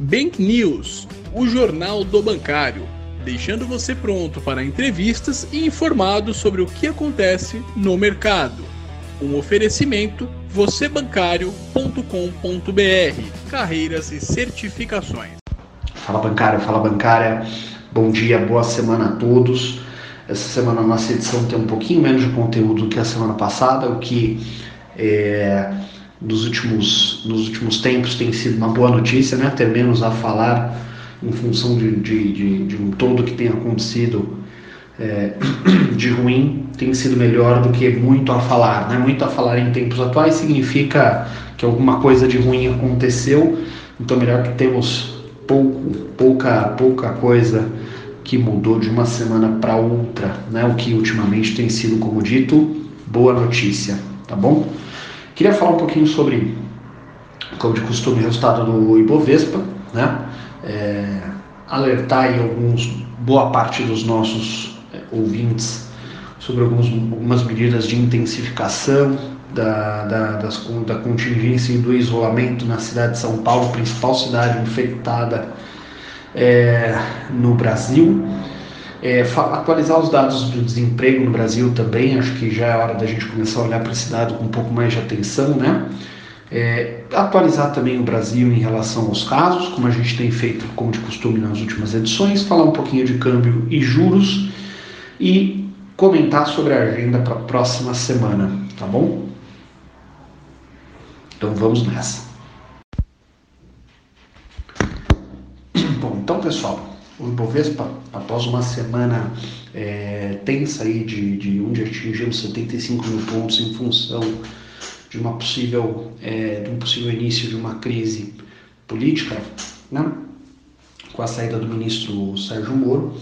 Bank News, o jornal do bancário, deixando você pronto para entrevistas e informado sobre o que acontece no mercado. Um oferecimento vocêbancário.com.br, carreiras e certificações. Fala bancário, fala bancária. Bom dia, boa semana a todos. Essa semana a nossa edição tem um pouquinho menos de conteúdo do que a semana passada, o que é, nos, últimos, nos últimos tempos tem sido uma boa notícia, né? Ter menos a falar em função de, de, de, de um todo que tem acontecido é, de ruim tem sido melhor do que muito a falar. Né? Muito a falar em tempos atuais significa que alguma coisa de ruim aconteceu, então melhor que temos pouco, pouca, pouca coisa que mudou de uma semana para outra, né? o que ultimamente tem sido, como dito, boa notícia, tá bom? Queria falar um pouquinho sobre, como de costume, o resultado do Ibovespa, né? É, alertar aí alguns, boa parte dos nossos é, ouvintes sobre alguns, algumas medidas de intensificação da, da, das, da contingência e do isolamento na cidade de São Paulo, principal cidade infectada é, no Brasil. É, atualizar os dados do desemprego no Brasil também, acho que já é hora da gente começar a olhar para esse dado com um pouco mais de atenção, né? É, atualizar também o Brasil em relação aos casos, como a gente tem feito como de costume nas últimas edições, falar um pouquinho de câmbio e juros e comentar sobre a agenda para a próxima semana, tá bom? Então vamos nessa. Bom, então pessoal, o Ibovespa, após uma semana é, tensa aí de, de onde atingimos 75 mil pontos em função de uma possível é, de um possível início de uma crise política, né? com a saída do ministro Sérgio Moro,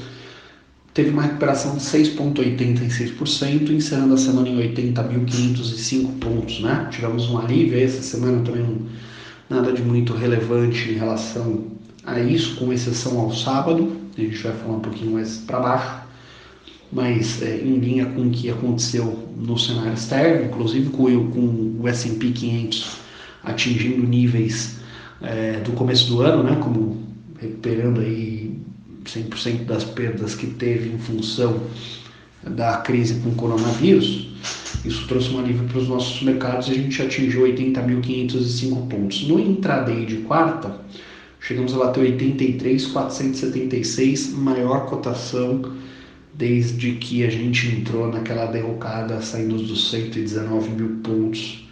teve uma recuperação de 6,86%, encerrando a semana em 80.505 pontos. Né? Tivemos um alívio essa semana também, nada de muito relevante em relação a isso, com exceção ao sábado, a gente vai falar um pouquinho mais para baixo, mas é, em linha com o que aconteceu no cenário externo, inclusive com, com o S&P 500 atingindo níveis é, do começo do ano, né, como recuperando aí 100% das perdas que teve em função da crise com o coronavírus, isso trouxe um alívio para os nossos mercados e a gente atingiu 80.505 pontos. No intraday de quarta, Chegamos a bater 83,476, maior cotação desde que a gente entrou naquela derrocada, saindo dos 119 mil pontos,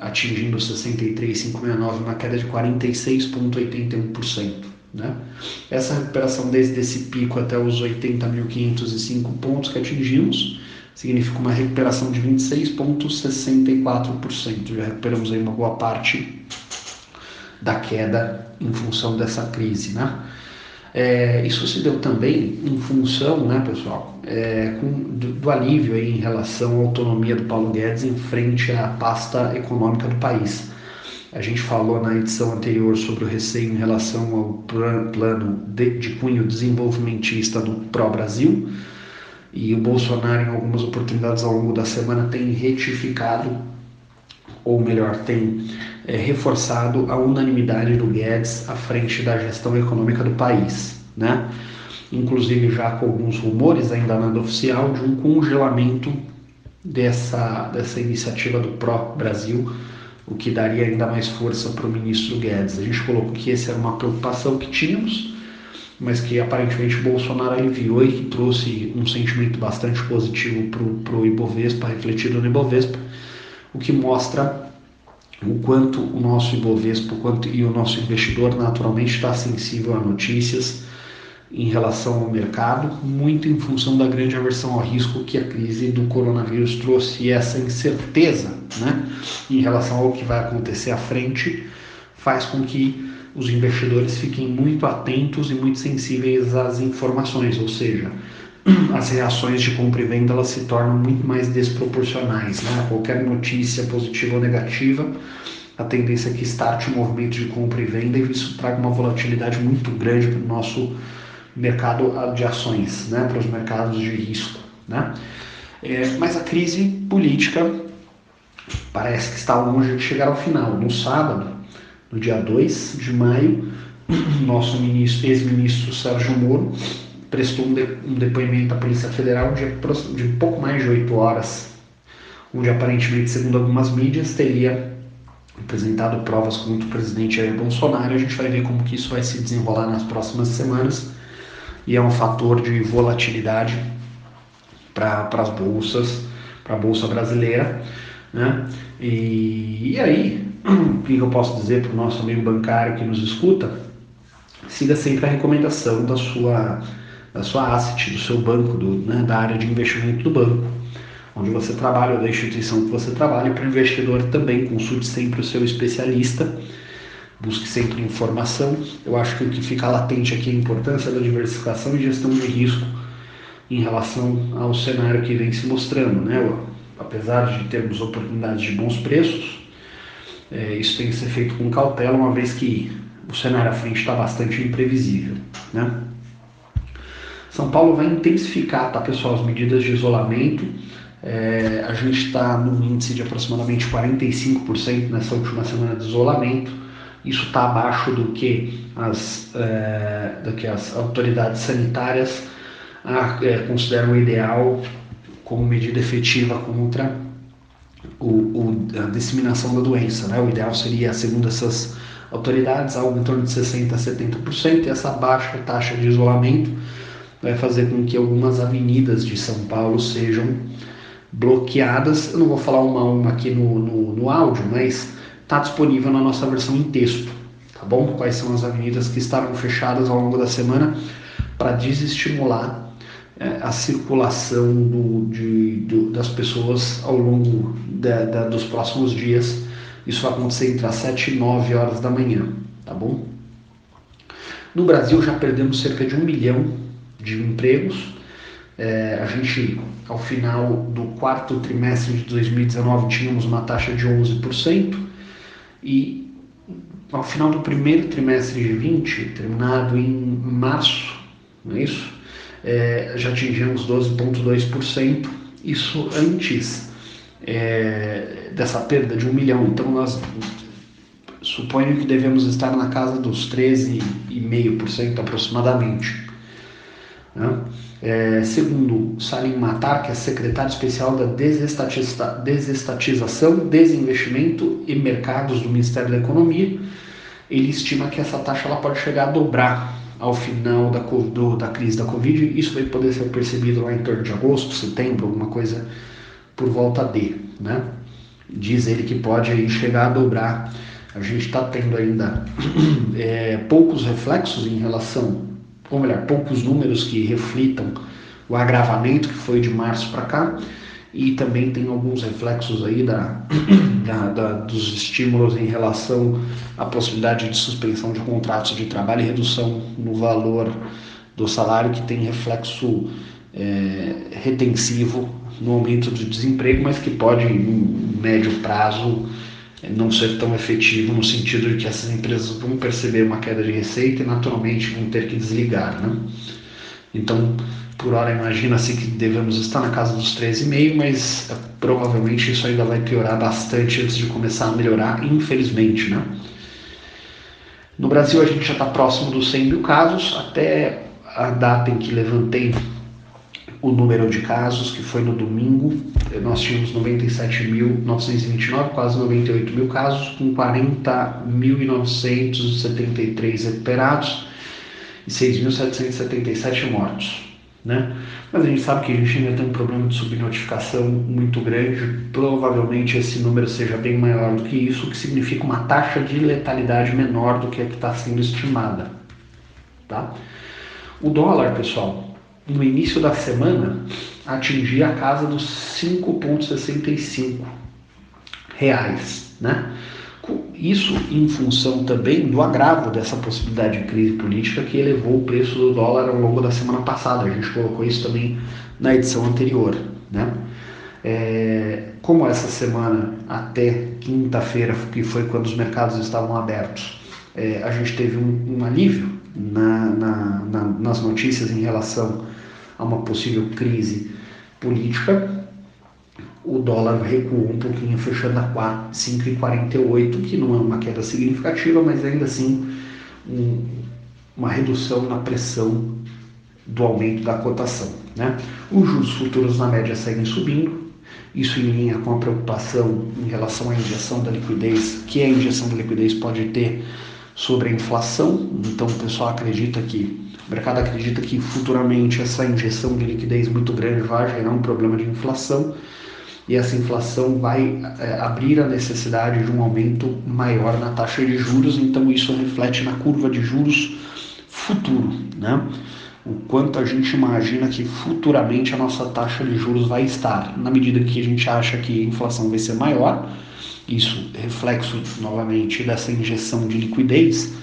atingindo 63,569, uma queda de 46,81%. Né? Essa recuperação desde esse pico até os 80.505 pontos que atingimos significa uma recuperação de 26,64%. Já recuperamos aí uma boa parte da queda em função dessa crise, né? É, isso se deu também em função, né, pessoal, é, com, do, do, alívio aí em relação à autonomia do Paulo Guedes em frente à pasta econômica do país. A gente falou na edição anterior sobre o receio em relação ao plano, de, de cunho desenvolvimentista do Pró-Brasil, e o Bolsonaro, em algumas oportunidades ao longo da semana, tem retificado, ou melhor, tem é, reforçado a unanimidade do Guedes à frente da gestão econômica do país, né? Inclusive já com alguns rumores ainda nada oficial de um congelamento dessa, dessa iniciativa do Pró Brasil, o que daria ainda mais força para o ministro Guedes. A gente colocou que essa era uma preocupação que tínhamos, mas que aparentemente Bolsonaro aliviou e que trouxe um sentimento bastante positivo para o Ibovespa, refletido no Ibovespa, o que mostra o quanto o nosso Ibovespa o quanto, e o nosso investidor naturalmente está sensível a notícias em relação ao mercado, muito em função da grande aversão ao risco que a crise do coronavírus trouxe e essa incerteza né, em relação ao que vai acontecer à frente faz com que os investidores fiquem muito atentos e muito sensíveis às informações, ou seja, as reações de compra e venda elas se tornam muito mais desproporcionais. Né? Qualquer notícia positiva ou negativa, a tendência é que starte um movimento de compra e venda e isso traga uma volatilidade muito grande para o nosso mercado de ações, né? para os mercados de risco. Né? É, mas a crise política parece que está longe de chegar ao final. No sábado, no dia 2 de maio, nosso ex-ministro Sérgio Moro prestou um, de, um, depoimento à Polícia Federal de, de pouco mais de oito horas, onde aparentemente, segundo algumas mídias, teria apresentado provas contra o presidente Jair Bolsonaro. A gente vai ver como que isso vai se desenrolar nas próximas semanas e é um fator de volatilidade para as bolsas, para a bolsa brasileira, né? E, e aí, o que eu posso dizer para o nosso amigo bancário que nos escuta? Siga sempre a recomendação da sua, da sua asset, do seu banco, do, né, da área de investimento do banco, onde você trabalha, ou da instituição que você trabalha. Para o investidor também, consulte sempre o seu especialista, busque sempre informação. Eu acho que o que fica latente aqui é a importância da diversificação e gestão de risco em relação ao cenário que vem se mostrando, né? Apesar de termos oportunidades de bons preços, é, isso tem que ser feito com cautela, uma vez que o cenário à frente está bastante imprevisível. Né? São Paulo vai intensificar, tá, pessoal, as medidas de isolamento. É, a gente está num índice de aproximadamente 45% nessa última semana de isolamento. Isso está abaixo do que as, é, do que as autoridades sanitárias ah, é, consideram ideal como medida efetiva contra o, o, a disseminação da doença. Né? O ideal seria, segundo essas autoridades, algo em torno de 60% a 70%, e essa baixa taxa de isolamento vai fazer com que algumas avenidas de São Paulo sejam bloqueadas. Eu não vou falar uma a uma aqui no, no, no áudio, mas está disponível na nossa versão em texto, tá bom? Quais são as avenidas que estavam fechadas ao longo da semana para desestimular é, a circulação do, de, do, das pessoas ao longo da, da, dos próximos dias. Isso vai acontecer entre as 7 e 9 horas da manhã, tá bom? No Brasil já perdemos cerca de um milhão de empregos. É, a gente, ao final do quarto trimestre de 2019, tínhamos uma taxa de 11%, e ao final do primeiro trimestre de 20, terminado em março, não é isso? é, já atingimos 12,2%, isso antes é, dessa perda de um milhão. Então nós suponho que devemos estar na casa dos 13,5% aproximadamente. Né? É, segundo Salim Matar, que é secretário especial da desestatização, desinvestimento e mercados do Ministério da Economia, ele estima que essa taxa ela pode chegar a dobrar ao final da, do, da crise da Covid. Isso vai poder ser percebido lá em torno de agosto, setembro, alguma coisa por volta de, né? Diz ele que pode aí chegar a dobrar. A gente está tendo ainda é, poucos reflexos em relação, ou melhor, poucos números que reflitam o agravamento que foi de março para cá e também tem alguns reflexos aí da, da, da, dos estímulos em relação à possibilidade de suspensão de contratos de trabalho e redução no valor do salário, que tem reflexo é, retensivo no aumento do desemprego, mas que pode, em médio prazo, não ser tão efetivo no sentido de que essas empresas vão perceber uma queda de receita e naturalmente vão ter que desligar, né? Então, por hora imagina-se que devemos estar na casa dos 13,5, mas é, provavelmente isso ainda vai piorar bastante antes de começar a melhorar, infelizmente, né? No Brasil a gente já está próximo dos 100 mil casos, até a data em que levantei o número de casos, que foi no domingo, nós tínhamos 97.929, quase 98 mil casos, com 40.973 recuperados e 6.777 mortos. Né? Mas a gente sabe que a gente ainda tem um problema de subnotificação muito grande, provavelmente esse número seja bem maior do que isso, o que significa uma taxa de letalidade menor do que a que está sendo estimada. Tá? O dólar, pessoal, no início da semana atingia a casa dos 5,65 reais, né? Isso em função também do agravo dessa possibilidade de crise política que elevou o preço do dólar ao longo da semana passada. A gente colocou isso também na edição anterior. Né? É, como essa semana até quinta-feira, que foi quando os mercados estavam abertos, é, a gente teve um, um alívio na, na, na, nas notícias em relação a uma possível crise política, o dólar recuou um pouquinho, fechando a 5,48, que não é uma queda significativa, mas ainda assim um, uma redução na pressão do aumento da cotação. Né? Os juros futuros na média seguem subindo, isso em linha com a preocupação em relação à injeção da liquidez, que a injeção da liquidez pode ter sobre a inflação. Então o pessoal acredita que, o mercado acredita que futuramente essa injeção de liquidez muito grande vai gerar um problema de inflação e essa inflação vai é, abrir a necessidade de um aumento maior na taxa de juros, então isso reflete na curva de juros futuro, né? O quanto a gente imagina que futuramente a nossa taxa de juros vai estar, na medida que a gente acha que a inflação vai ser maior, isso reflexo novamente dessa injeção de liquidez,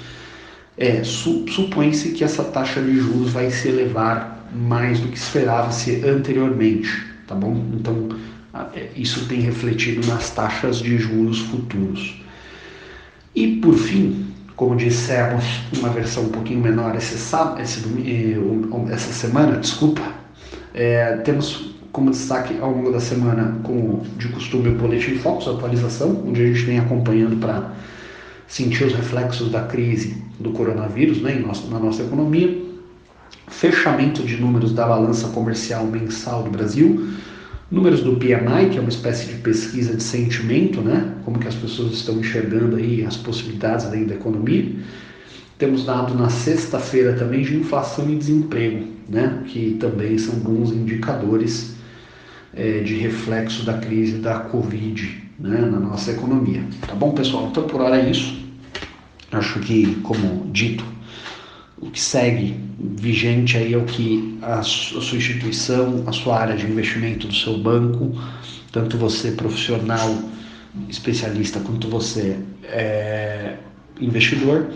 é, su supõe-se que essa taxa de juros vai se elevar mais do que esperava-se anteriormente, tá bom? Então é, isso tem refletido nas taxas de juros futuros. E por fim, como dissemos, uma versão um pouquinho menor esse, esse, eh, essa semana, desculpa, é, temos como destaque ao longo da semana, como de costume, o Boletim Focus, atualização, onde a gente vem acompanhando para sentir os reflexos da crise do coronavírus né, na nossa economia, fechamento de números da balança comercial mensal do Brasil, números do PMI, que é uma espécie de pesquisa de sentimento, né? Como que as pessoas estão enxergando aí as possibilidades além da economia. Temos dado na sexta-feira também de inflação e desemprego, né? Que também são bons indicadores é, de reflexo da crise da Covid né? na nossa economia. Tá bom, pessoal? Então por hora é isso. Acho que, como dito, o que segue vigente aí é o que a, sua instituição, a sua área de investimento do seu banco, tanto você profissional, especialista, quanto você é, investidor,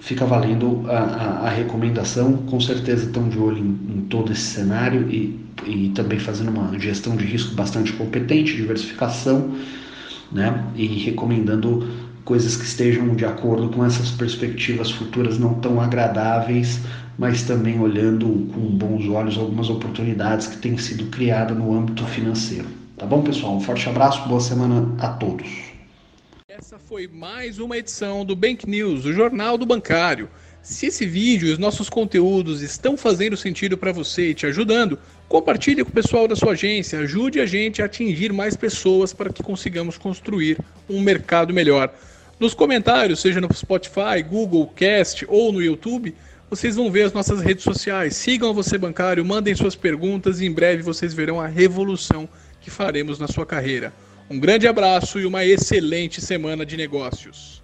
fica valendo a, a, a, recomendação. Com certeza estão de olho em, em todo esse cenário e, e também fazendo uma gestão de risco bastante competente, diversificação, né? E recomendando coisas que estejam de acordo com essas perspectivas futuras não tão agradáveis, mas também olhando com bons olhos algumas oportunidades que têm sido criadas no âmbito financeiro. Tá bom, pessoal? Um forte abraço, boa semana a todos. Essa foi mais uma edição do Bank News, o jornal do bancário. Se esse vídeo e os nossos conteúdos estão fazendo sentido para você e te ajudando, compartilhe com o pessoal da sua agência, ajude a gente a atingir mais pessoas para que consigamos construir um mercado melhor. Nos comentários, seja no Spotify, Google Cast ou no YouTube, vocês vão ver as nossas redes sociais. Sigam Você Bancário, mandem suas perguntas e em breve vocês verão a revolução que faremos na sua carreira. Um grande abraço e uma excelente semana de negócios.